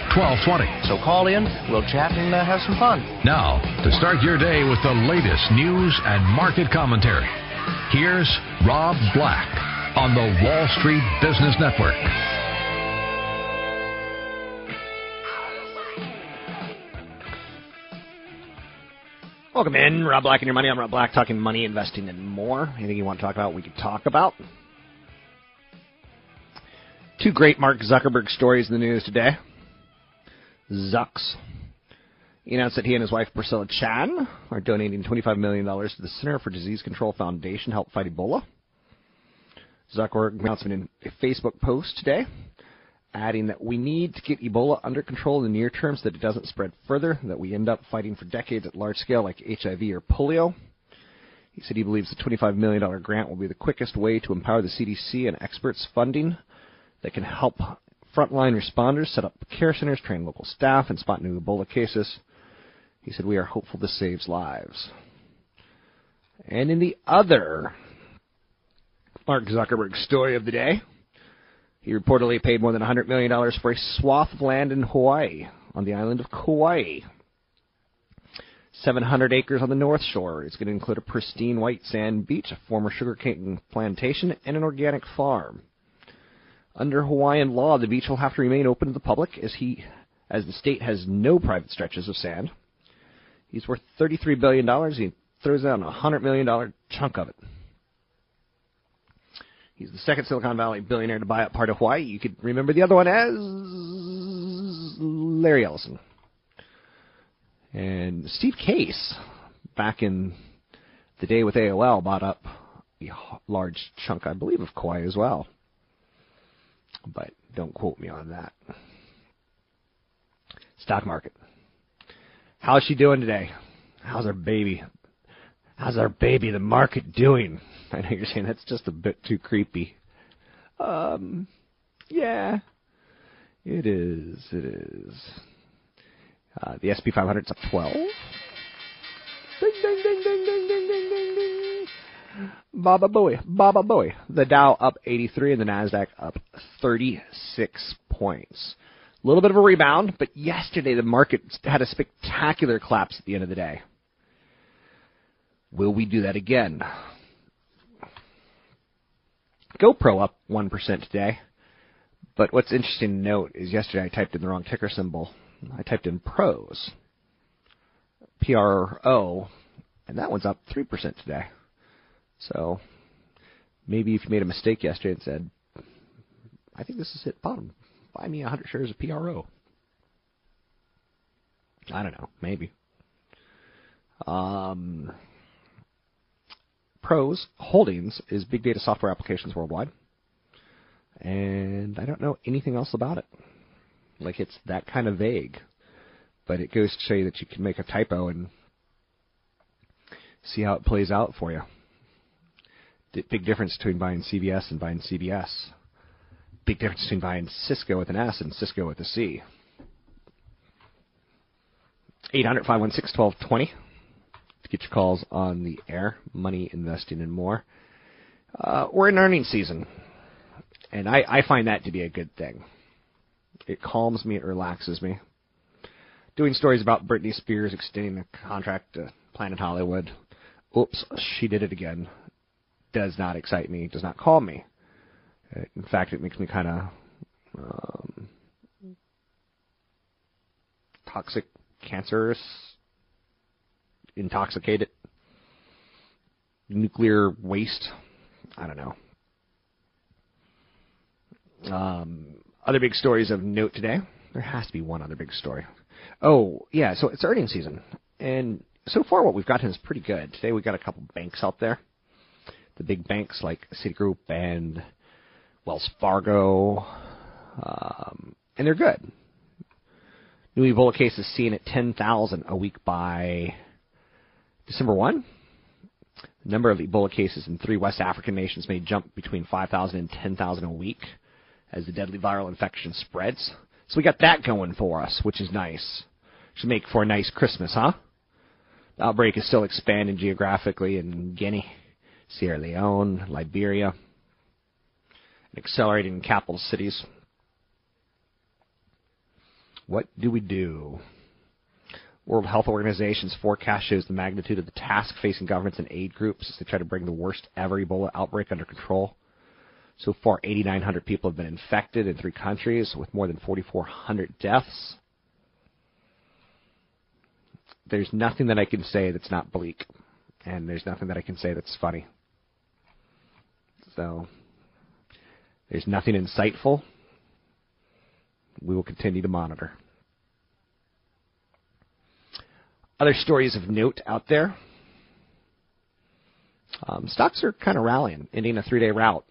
1220. So call in, we'll chat and uh, have some fun. Now, to start your day with the latest news and market commentary, here's Rob Black on the Wall Street Business Network. Welcome in, Rob Black and your money. I'm Rob Black, talking money, investing, and more. Anything you want to talk about, we can talk about. Two great Mark Zuckerberg stories in the news today. Zucks. He announced that he and his wife Priscilla Chan are donating $25 million to the Center for Disease Control Foundation to help fight Ebola. Zuckerberg announced in a Facebook post today, adding that we need to get Ebola under control in the near term so that it doesn't spread further, that we end up fighting for decades at large scale like HIV or polio. He said he believes the $25 million grant will be the quickest way to empower the CDC and experts funding that can help frontline responders set up care centers, train local staff, and spot new Ebola cases. He said, We are hopeful this saves lives. And in the other Mark Zuckerberg story of the day, he reportedly paid more than $100 million for a swath of land in Hawaii, on the island of Kauai. 700 acres on the North Shore. It's going to include a pristine white sand beach, a former sugarcane plantation, and an organic farm. Under Hawaiian law, the beach will have to remain open to the public as he, as the state has no private stretches of sand. He's worth $33 billion. He throws down a $100 million chunk of it. He's the second Silicon Valley billionaire to buy up part of Hawaii. You could remember the other one as Larry Ellison. And Steve Case, back in the day with AOL, bought up a large chunk, I believe, of Kauai as well. But don't quote me on that. Stock market. How's she doing today? How's our baby? How's our baby, the market, doing? I know you're saying that's just a bit too creepy. Um, yeah, it is. It is. Uh, the SP 500 is up 12. Baba Booey, Baba Booey. The Dow up 83 and the Nasdaq up 36 points. A little bit of a rebound, but yesterday the market had a spectacular collapse at the end of the day. Will we do that again? GoPro up 1% today. But what's interesting to note is yesterday I typed in the wrong ticker symbol. I typed in pros. P R O, and that one's up 3% today. So maybe if you made a mistake yesterday and said, I think this is hit bottom, buy me 100 shares of PRO. I don't know, maybe. Um, Pros Holdings is big data software applications worldwide. And I don't know anything else about it. Like it's that kind of vague. But it goes to show you that you can make a typo and see how it plays out for you. Big difference between buying CVS and buying CBS. Big difference between buying Cisco with an S and Cisco with a C. 800 516 1220 to get your calls on the air, money, investing, and more. Uh, we're in earnings season, and I, I find that to be a good thing. It calms me, it relaxes me. Doing stories about Britney Spears extending the contract to Planet Hollywood. Oops, she did it again. Does not excite me, does not call me. In fact, it makes me kind of um, toxic, cancerous, intoxicated, nuclear waste. I don't know. Um, other big stories of note today. There has to be one other big story. Oh, yeah, so it's earnings season. And so far, what we've gotten is pretty good. Today, we've got a couple banks out there. The big banks like Citigroup and Wells Fargo, um, and they're good. New Ebola cases seen at 10,000 a week by December 1. The number of Ebola cases in three West African nations may jump between 5,000 and 10,000 a week as the deadly viral infection spreads. So we got that going for us, which is nice. Should make for a nice Christmas, huh? The outbreak is still expanding geographically in Guinea, Sierra Leone, Liberia, and accelerating capital cities. What do we do? World Health Organization's forecast shows the magnitude of the task facing governments and aid groups as they try to bring the worst ever Ebola outbreak under control. So far, 8,900 people have been infected in three countries with more than 4,400 deaths. there's nothing that I can say that's not bleak, and there's nothing that I can say that's funny. So there's nothing insightful. We will continue to monitor. Other stories of note out there. Um, stocks are kind of rallying, ending a three-day rout,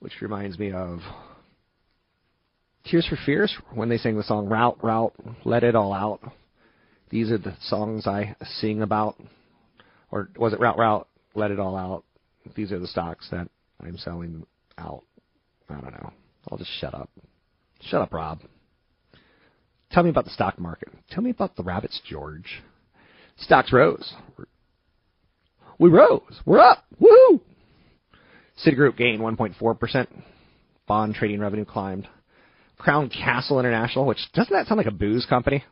which reminds me of Tears for Fears when they sang the song "Route, Route, Let It All Out." These are the songs I sing about, or was it "Route, Route, Let It All Out"? These are the stocks that I'm selling out. I don't know. I'll just shut up. Shut up, Rob. Tell me about the stock market. Tell me about the rabbits, George. Stocks rose. We rose. We're up. Woohoo! Citigroup gained 1.4%. Bond trading revenue climbed. Crown Castle International, which doesn't that sound like a booze company?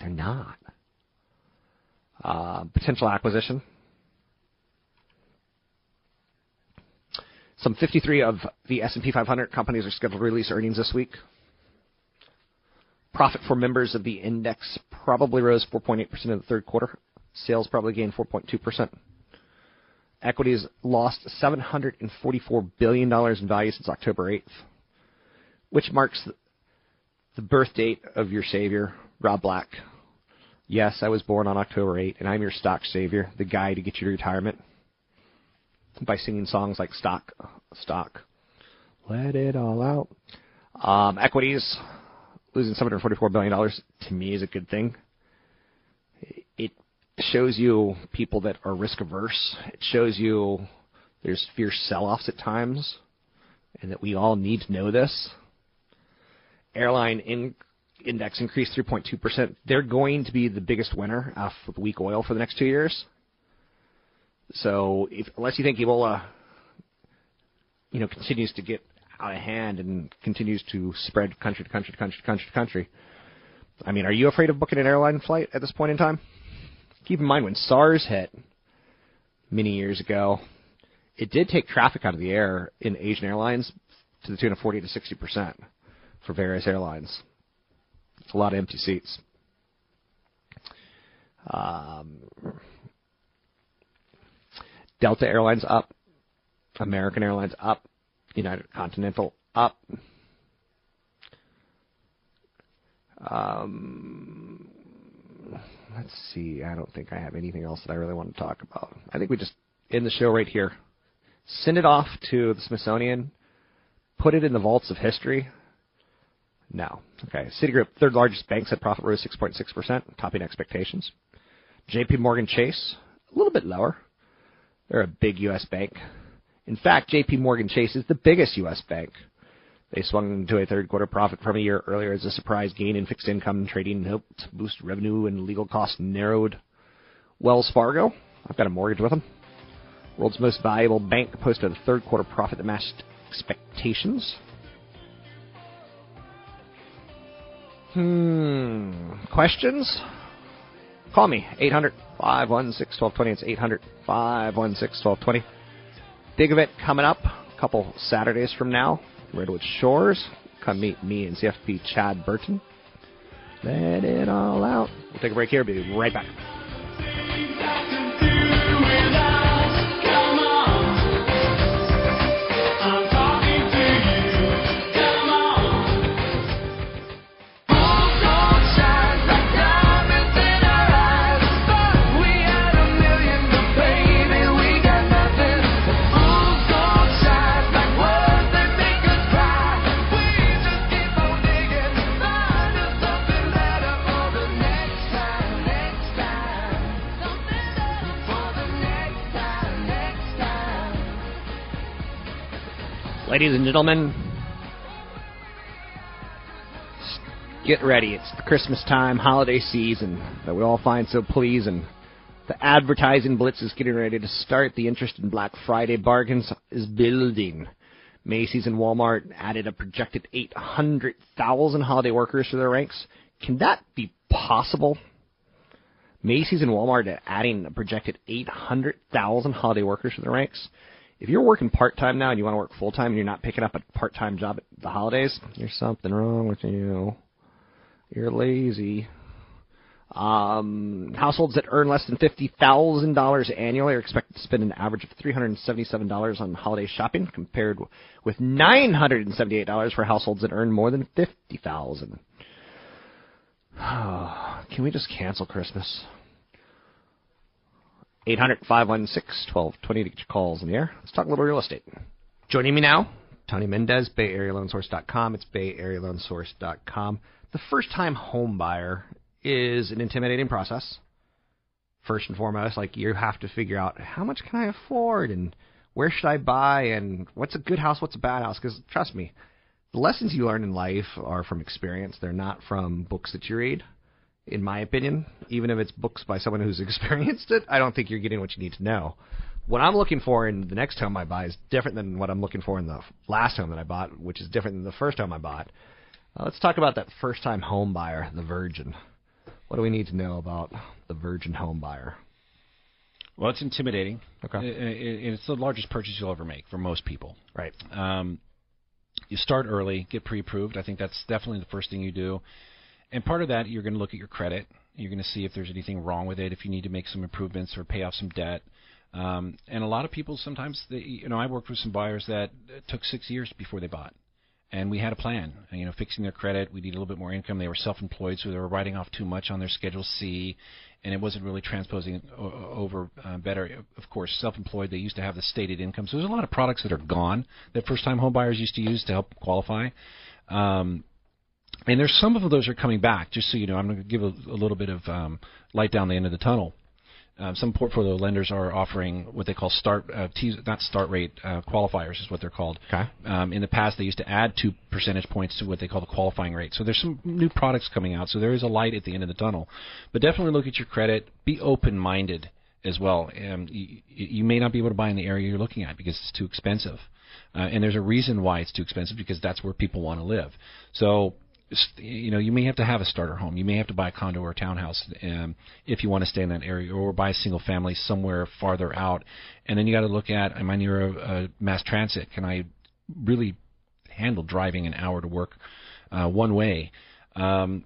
They're not. Uh, potential acquisition. Some 53 of the S&P 500 companies are scheduled to release earnings this week. Profit for members of the index probably rose 4.8% in the third quarter. Sales probably gained 4.2%. Equities lost $744 billion in value since October 8th, which marks the birth date of your savior, Rob Black. Yes, I was born on October 8th, and I'm your stock savior, the guy to get you to retirement by singing songs like Stock, Stock, Let It All Out. Um, equities losing $744 billion to me is a good thing. It shows you people that are risk averse. It shows you there's fierce sell offs at times, and that we all need to know this. Airline in, index increased 3.2%. They're going to be the biggest winner off of weak oil for the next two years. So if, unless you think Ebola, you know, continues to get out of hand and continues to spread country to country to country to country to country, I mean, are you afraid of booking an airline flight at this point in time? Keep in mind when SARS hit many years ago, it did take traffic out of the air in Asian airlines to the tune of 40 to 60 percent for various airlines. It's a lot of empty seats. Um, Delta Airlines up, American Airlines up, United Continental up. Um, let's see. I don't think I have anything else that I really want to talk about. I think we just end the show right here. Send it off to the Smithsonian. Put it in the vaults of history. No. Okay. Citigroup, third largest bank, said profit rose 6.6%, topping expectations. JP Morgan Chase, a little bit lower. They're a big U.S. bank. In fact, JP Morgan Chase is the biggest U.S. bank. They swung into a third quarter profit from a year earlier as a surprise gain in fixed income trading helped boost revenue and legal costs narrowed. Wells Fargo, I've got a mortgage with them. World's most valuable bank posted a third quarter profit that matched expectations. Hmm. Questions? Call me. 800 516 1220. It's 800 516 1220. Big event coming up a couple Saturdays from now. Redwood Shores. Come meet me and CFP Chad Burton. Let it all out. We'll take a break here. Be right back. Ladies and gentlemen, get ready. It's the Christmas time, holiday season that we all find so pleasing. The advertising blitz is getting ready to start. The interest in Black Friday bargains is building. Macy's and Walmart added a projected 800,000 holiday workers to their ranks. Can that be possible? Macy's and Walmart adding a projected 800,000 holiday workers to their ranks. If you're working part time now and you want to work full time and you're not picking up a part time job at the holidays, there's something wrong with you. You're lazy. Um, households that earn less than fifty thousand dollars annually are expected to spend an average of three hundred and seventy-seven dollars on holiday shopping, compared with nine hundred and seventy-eight dollars for households that earn more than fifty thousand. Can we just cancel Christmas? 800 516 1220 to get your calls in the air. Let's talk a little real estate. Joining me now, Tony Mendez, BayAreaLoanSource.com. It's BayAreaLoanSource.com. The first time home buyer is an intimidating process. First and foremost, like you have to figure out how much can I afford and where should I buy and what's a good house, what's a bad house. Because trust me, the lessons you learn in life are from experience. They're not from books that you read. In my opinion, even if it's books by someone who's experienced it, I don't think you're getting what you need to know. What I'm looking for in the next home I buy is different than what I'm looking for in the last home that I bought, which is different than the first home I bought. Uh, let's talk about that first time home buyer, the virgin. What do we need to know about the virgin home buyer? Well, it's intimidating. Okay. It- it- it's the largest purchase you'll ever make for most people. Right. Um, you start early, get pre-approved. I think that's definitely the first thing you do. And part of that, you're going to look at your credit. You're going to see if there's anything wrong with it, if you need to make some improvements or pay off some debt. Um, and a lot of people sometimes, they, you know, I worked with some buyers that took six years before they bought, and we had a plan. You know, fixing their credit. We need a little bit more income. They were self-employed, so they were writing off too much on their Schedule C, and it wasn't really transposing over uh, better. Of course, self-employed. They used to have the stated income, so there's a lot of products that are gone that first-time home buyers used to use to help qualify. Um, and there's some of those are coming back. Just so you know, I'm going to give a, a little bit of um, light down the end of the tunnel. Um, some portfolio lenders are offering what they call start, uh, not start rate uh, qualifiers is what they're called. Okay. Um, in the past, they used to add two percentage points to what they call the qualifying rate. So there's some new products coming out. So there is a light at the end of the tunnel. But definitely look at your credit. Be open-minded as well. Um, you, you may not be able to buy in the area you're looking at because it's too expensive. Uh, and there's a reason why it's too expensive because that's where people want to live. So you know, you may have to have a starter home. You may have to buy a condo or a townhouse um, if you want to stay in that area, or buy a single family somewhere farther out. And then you got to look at: Am I near a, a mass transit? Can I really handle driving an hour to work uh, one way? Um,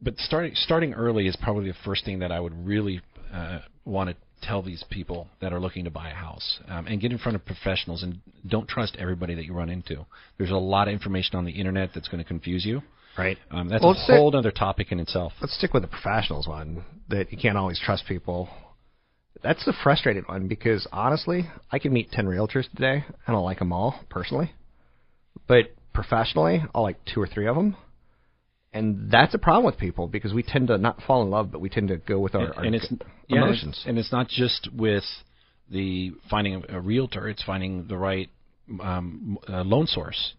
but starting starting early is probably the first thing that I would really uh, want to tell these people that are looking to buy a house um, and get in front of professionals and don't trust everybody that you run into. There's a lot of information on the internet that's going to confuse you. Right. Um, that's Well, a let's stick- whole other topic in itself. Let's stick with the professionals one that you can't always trust people. That's the frustrated one because honestly, I can meet 10 realtors today. I don't like them all personally. But professionally, I like two or three of them. And that's a problem with people because we tend to not fall in love, but we tend to go with our, and, our and it's g- yeah, emotions. and it's not just with the finding a realtor; it's finding the right um, uh, loan source.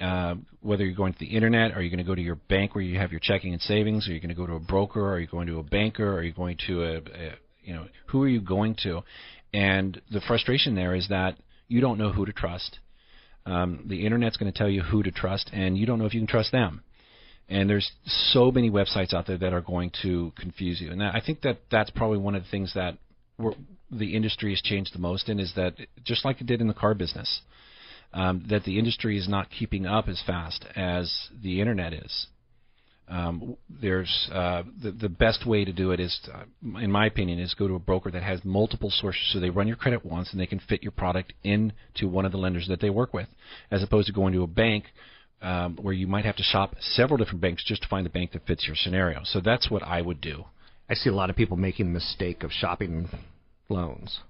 Uh, whether you're going to the internet, or you're going to go to your bank where you have your checking and savings, Are you're going to go to a broker, Are you're going to a banker, Are you're going to a, a you know who are you going to? And the frustration there is that you don't know who to trust. Um, the internet's going to tell you who to trust, and you don't know if you can trust them and there's so many websites out there that are going to confuse you. And I think that that's probably one of the things that the industry has changed the most in is that just like it did in the car business, um, that the industry is not keeping up as fast as the internet is. Um, there's uh, the the best way to do it is, uh, in my opinion, is go to a broker that has multiple sources, so they run your credit once and they can fit your product into one of the lenders that they work with, as opposed to going to a bank um, where you might have to shop several different banks just to find the bank that fits your scenario. So that's what I would do. I see a lot of people making the mistake of shopping loans,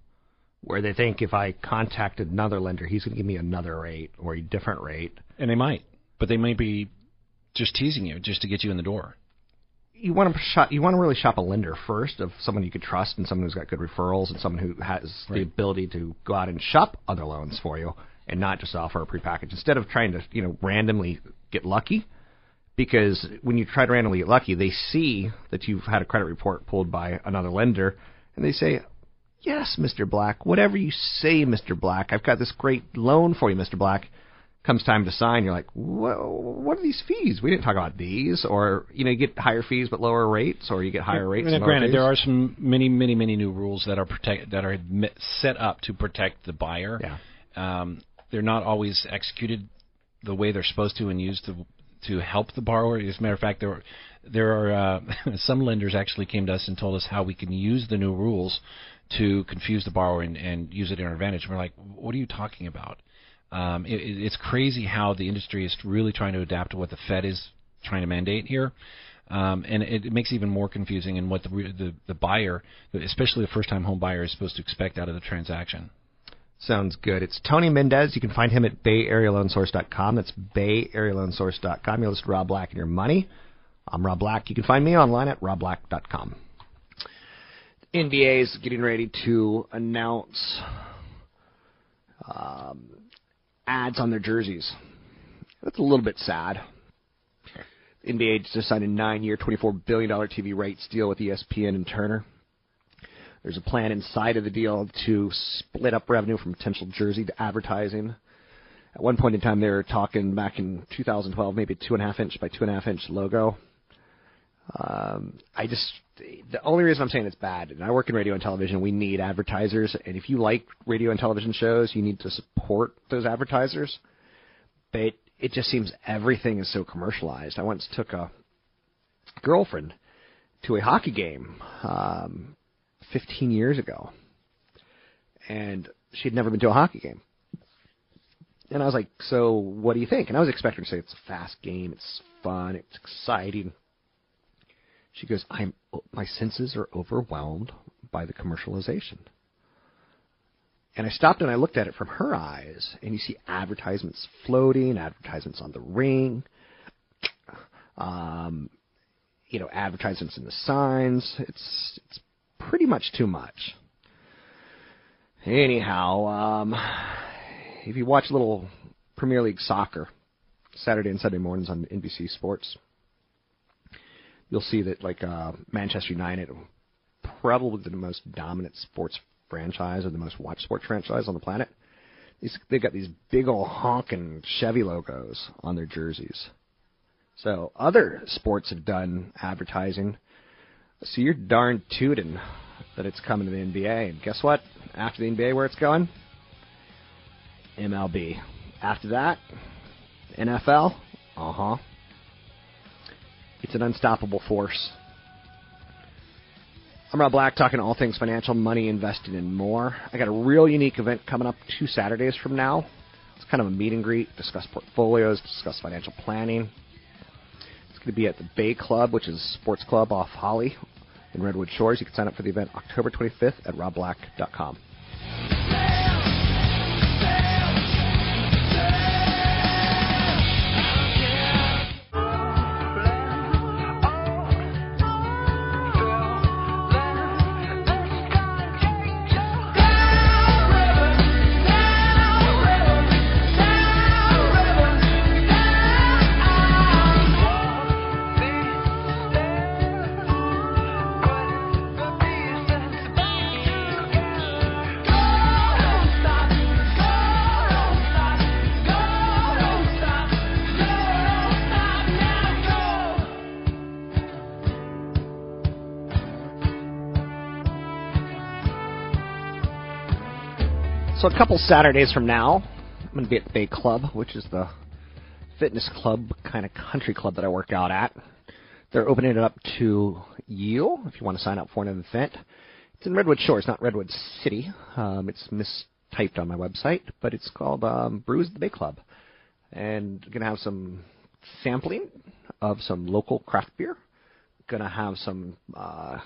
where they think if I contact another lender, he's going to give me another rate or a different rate. And they might, but they may be just teasing you just to get you in the door. You want to shop. You want to really shop a lender first of someone you could trust and someone who's got good referrals and someone who has the ability to go out and shop other loans for you and not just offer a prepackaged instead of trying to you know randomly get lucky. Because when you try to randomly get lucky, they see that you've had a credit report pulled by another lender, and they say, "Yes, Mr. Black, whatever you say, Mr. Black, I've got this great loan for you, Mr. Black." Comes time to sign, you're like, "Whoa, what are these fees? We didn't talk about these." Or you know, you get higher fees but lower rates, or you get higher rates. And and granted, fees. there are some many, many, many new rules that are protect that are set up to protect the buyer. Yeah. Um, they're not always executed the way they're supposed to and used to to help the borrower. As a matter of fact, there there are uh, some lenders actually came to us and told us how we can use the new rules to confuse the borrower and, and use it in our advantage. And we're like, what are you talking about? Um, it, it's crazy how the industry is really trying to adapt to what the Fed is trying to mandate here. Um, and it, it makes it even more confusing in what the, the the buyer, especially the first-time home buyer, is supposed to expect out of the transaction. Sounds good. It's Tony Mendez. You can find him at BayAreaLoanSource.com. That's BayAreaLoanSource.com. You'll list Rob Black and your money. I'm Rob Black. You can find me online at RobBlack.com. NBA is getting ready to announce um, ads on their jerseys. That's a little bit sad. NBA just signed a nine-year, $24 billion TV rights deal with ESPN and Turner. There's a plan inside of the deal to split up revenue from potential jersey to advertising. At one point in time, they were talking back in 2012, maybe two and a half inch by two and a half inch logo. Um, I just the only reason I'm saying it's bad, and I work in radio and television, we need advertisers, and if you like radio and television shows, you need to support those advertisers. But it just seems everything is so commercialized. I once took a girlfriend to a hockey game um, 15 years ago, and she'd never been to a hockey game. And I was like, "So, what do you think?" And I was expecting her to say it's a fast game, it's fun, it's exciting. She goes, "I'm my senses are overwhelmed by the commercialization." And I stopped and I looked at it from her eyes, and you see advertisements floating, advertisements on the ring, um, you know, advertisements in the signs. It's it's pretty much too much. Anyhow, um, if you watch a little Premier League soccer Saturday and Sunday mornings on NBC Sports, you'll see that like uh, Manchester United, probably the most dominant sports franchise or the most watched sports franchise on the planet. These, they've got these big old honking Chevy logos on their jerseys. So other sports have done advertising. So you're darn tooting that it's coming to the NBA. And guess what? After the NBA, where it's going? MLB. After that, NFL. Uh huh. It's an unstoppable force. I'm Rob Black, talking all things financial, money, investing, and more. I got a real unique event coming up two Saturdays from now. It's kind of a meet and greet, discuss portfolios, discuss financial planning. To be at the Bay Club, which is a sports club off Holly in Redwood Shores. You can sign up for the event October 25th at robblack.com. So a couple Saturdays from now, I'm going to be at Bay Club, which is the fitness club kind of country club that I work out at. They're opening it up to you if you want to sign up for an event. It's in Redwood Shores, not Redwood City. Um, it's mistyped on my website, but it's called um, Brews the Bay Club. And going to have some sampling of some local craft beer. Going to have some uh,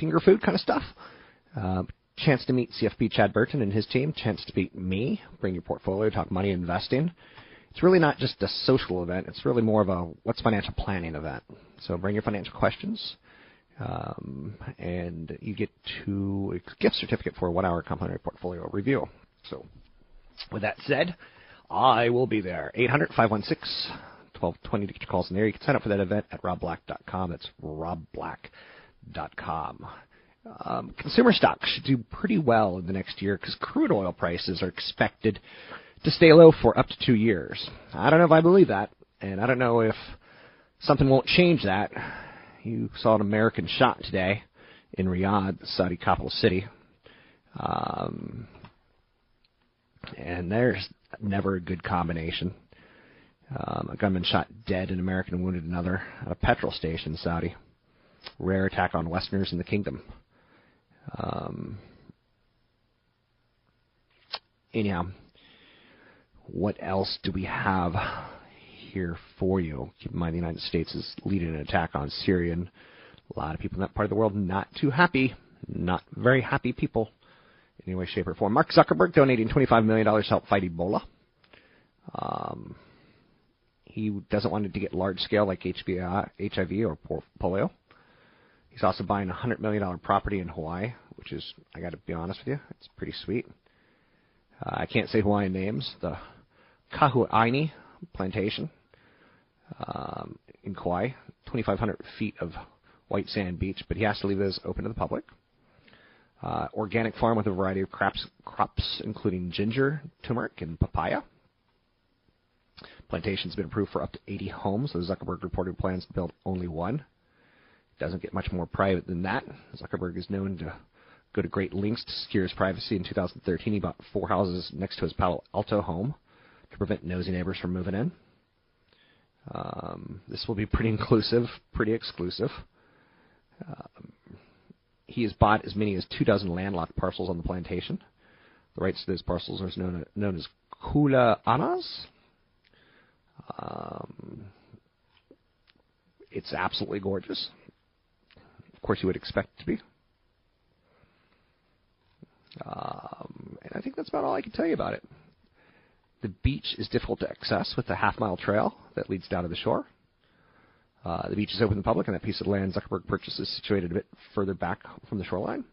finger food kind of stuff. Uh, chance to meet CFP Chad Burton and his team, chance to meet me, bring your portfolio, talk money investing. It's really not just a social event. It's really more of a what's financial planning event. So bring your financial questions, um, and you get to a gift certificate for a one-hour complimentary portfolio review. So, with that said, I will be there. 800 516 1220 to get your calls in there. You can sign up for that event at robblack.com. That's robblack.com. Um, consumer stocks should do pretty well in the next year because crude oil prices are expected to stay low for up to two years. I don't know if I believe that, and I don't know if something won't change that. You saw an American shot today in Riyadh, the Saudi capital city. Um, and there's never a good combination. Um, a gunman shot dead an American and wounded another at a petrol station in Saudi. Rare attack on Westerners in the kingdom. Um, anyhow, what else do we have here for you? Keep in mind the United States is leading an attack on Syria, and a lot of people in that part of the world not too happy, not very happy people in any way, shape, or form. Mark Zuckerberg donating $25 million to help fight Ebola. Um, he doesn't want it to get large scale like HBI, HIV or polio. He's also buying a $100 million property in Hawaii, which is, I got to be honest with you, it's pretty sweet. Uh, I can't say Hawaiian names. The Kahuaina Plantation um, in Kauai, 2,500 feet of white sand beach, but he has to leave those open to the public. Uh, organic farm with a variety of crops, crops including ginger, turmeric, and papaya. Plantation's been approved for up to 80 homes. So Zuckerberg reported plans to build only one. Doesn't get much more private than that. Zuckerberg is known to go to great lengths to secure his privacy. In 2013, he bought four houses next to his Palo Alto home to prevent nosy neighbors from moving in. Um, this will be pretty inclusive, pretty exclusive. Um, he has bought as many as two dozen landlocked parcels on the plantation. The rights to those parcels are known, known as Kuleanas. Um, it's absolutely gorgeous. Of course, you would expect it to be. Um, and I think that's about all I can tell you about it. The beach is difficult to access with the half mile trail that leads down to the shore. Uh, the beach is open to the public, and that piece of land Zuckerberg purchased is situated a bit further back from the shoreline.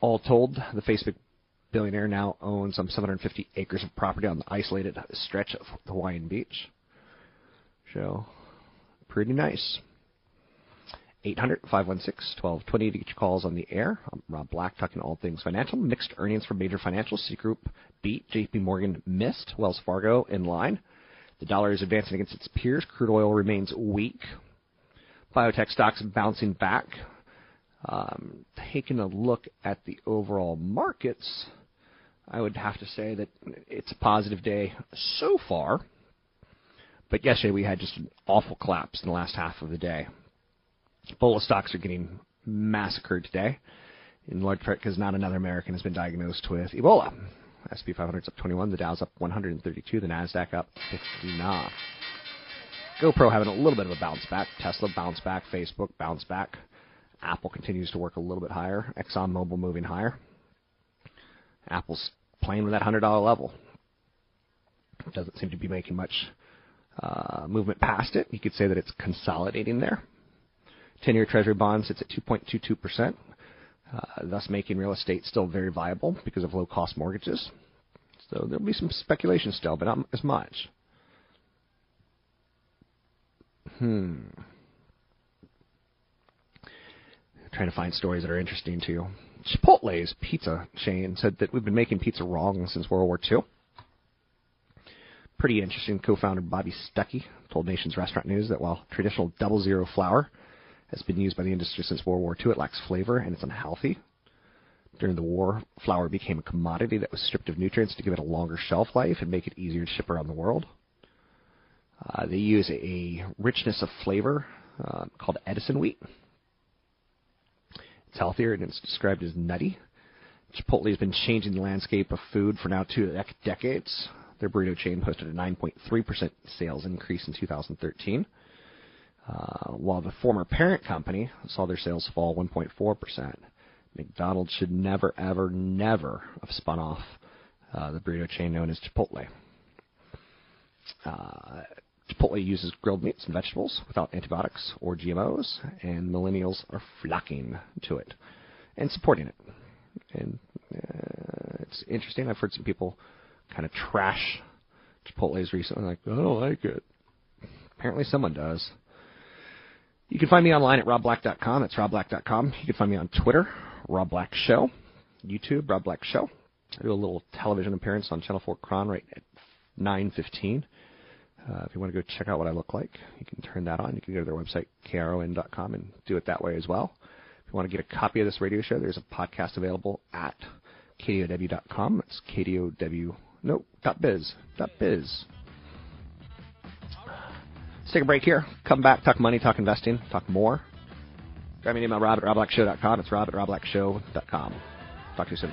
All told, the Facebook billionaire now owns some 750 acres of property on the isolated stretch of Hawaiian beach. So, pretty nice. 800 516 1220 to get your calls on the air. I'm Rob Black talking all things financial. Mixed earnings for major financials. Citigroup beat, JP Morgan missed, Wells Fargo in line. The dollar is advancing against its peers. Crude oil remains weak. Biotech stocks bouncing back. Um, taking a look at the overall markets, I would have to say that it's a positive day so far. But yesterday we had just an awful collapse in the last half of the day. Ebola stocks are getting massacred today, in large part because not another American has been diagnosed with Ebola. S&P 500 is up 21, the Dow's up 132, the Nasdaq up 59. GoPro having a little bit of a bounce back. Tesla bounce back. Facebook bounce back. Apple continues to work a little bit higher. ExxonMobil moving higher. Apple's playing with that hundred dollar level. Doesn't seem to be making much uh, movement past it. You could say that it's consolidating there. 10 year Treasury bond sits at 2.22%, uh, thus making real estate still very viable because of low cost mortgages. So there'll be some speculation still, but not as much. Hmm. Trying to find stories that are interesting to you. Chipotle's pizza chain said that we've been making pizza wrong since World War II. Pretty interesting. Co-founder Bobby Stuckey told Nation's Restaurant News that while traditional double zero flour has been used by the industry since World War II. It lacks flavor and it's unhealthy. During the war, flour became a commodity that was stripped of nutrients to give it a longer shelf life and make it easier to ship around the world. Uh, they use a richness of flavor uh, called Edison wheat. It's healthier and it's described as nutty. Chipotle has been changing the landscape of food for now two decades. Their burrito chain posted a 9.3% sales increase in 2013. Uh, while the former parent company saw their sales fall 1.4%. McDonald's should never, ever, never have spun off uh, the burrito chain known as Chipotle. Uh, Chipotle uses grilled meats and vegetables without antibiotics or GMOs, and millennials are flocking to it and supporting it. And uh, it's interesting. I've heard some people kind of trash Chipotle's recently, like, I don't like it. Apparently, someone does. You can find me online at robblack.com. That's robblack.com. You can find me on Twitter, Rob Black Show, YouTube, Rob Black Show. I do a little television appearance on Channel 4 KRON right at 9.15. Uh, if you want to go check out what I look like, you can turn that on. You can go to their website, kron.com, and do it that way as well. If you want to get a copy of this radio show, there's a podcast available at kdow.com. It's kdow Nope. Dot biz. Dot biz. Let's take a break here. Come back, talk money, talk investing, talk more. Grab me an email, rob at robblackshow.com. It's rob at robblackshow.com. Talk to you soon.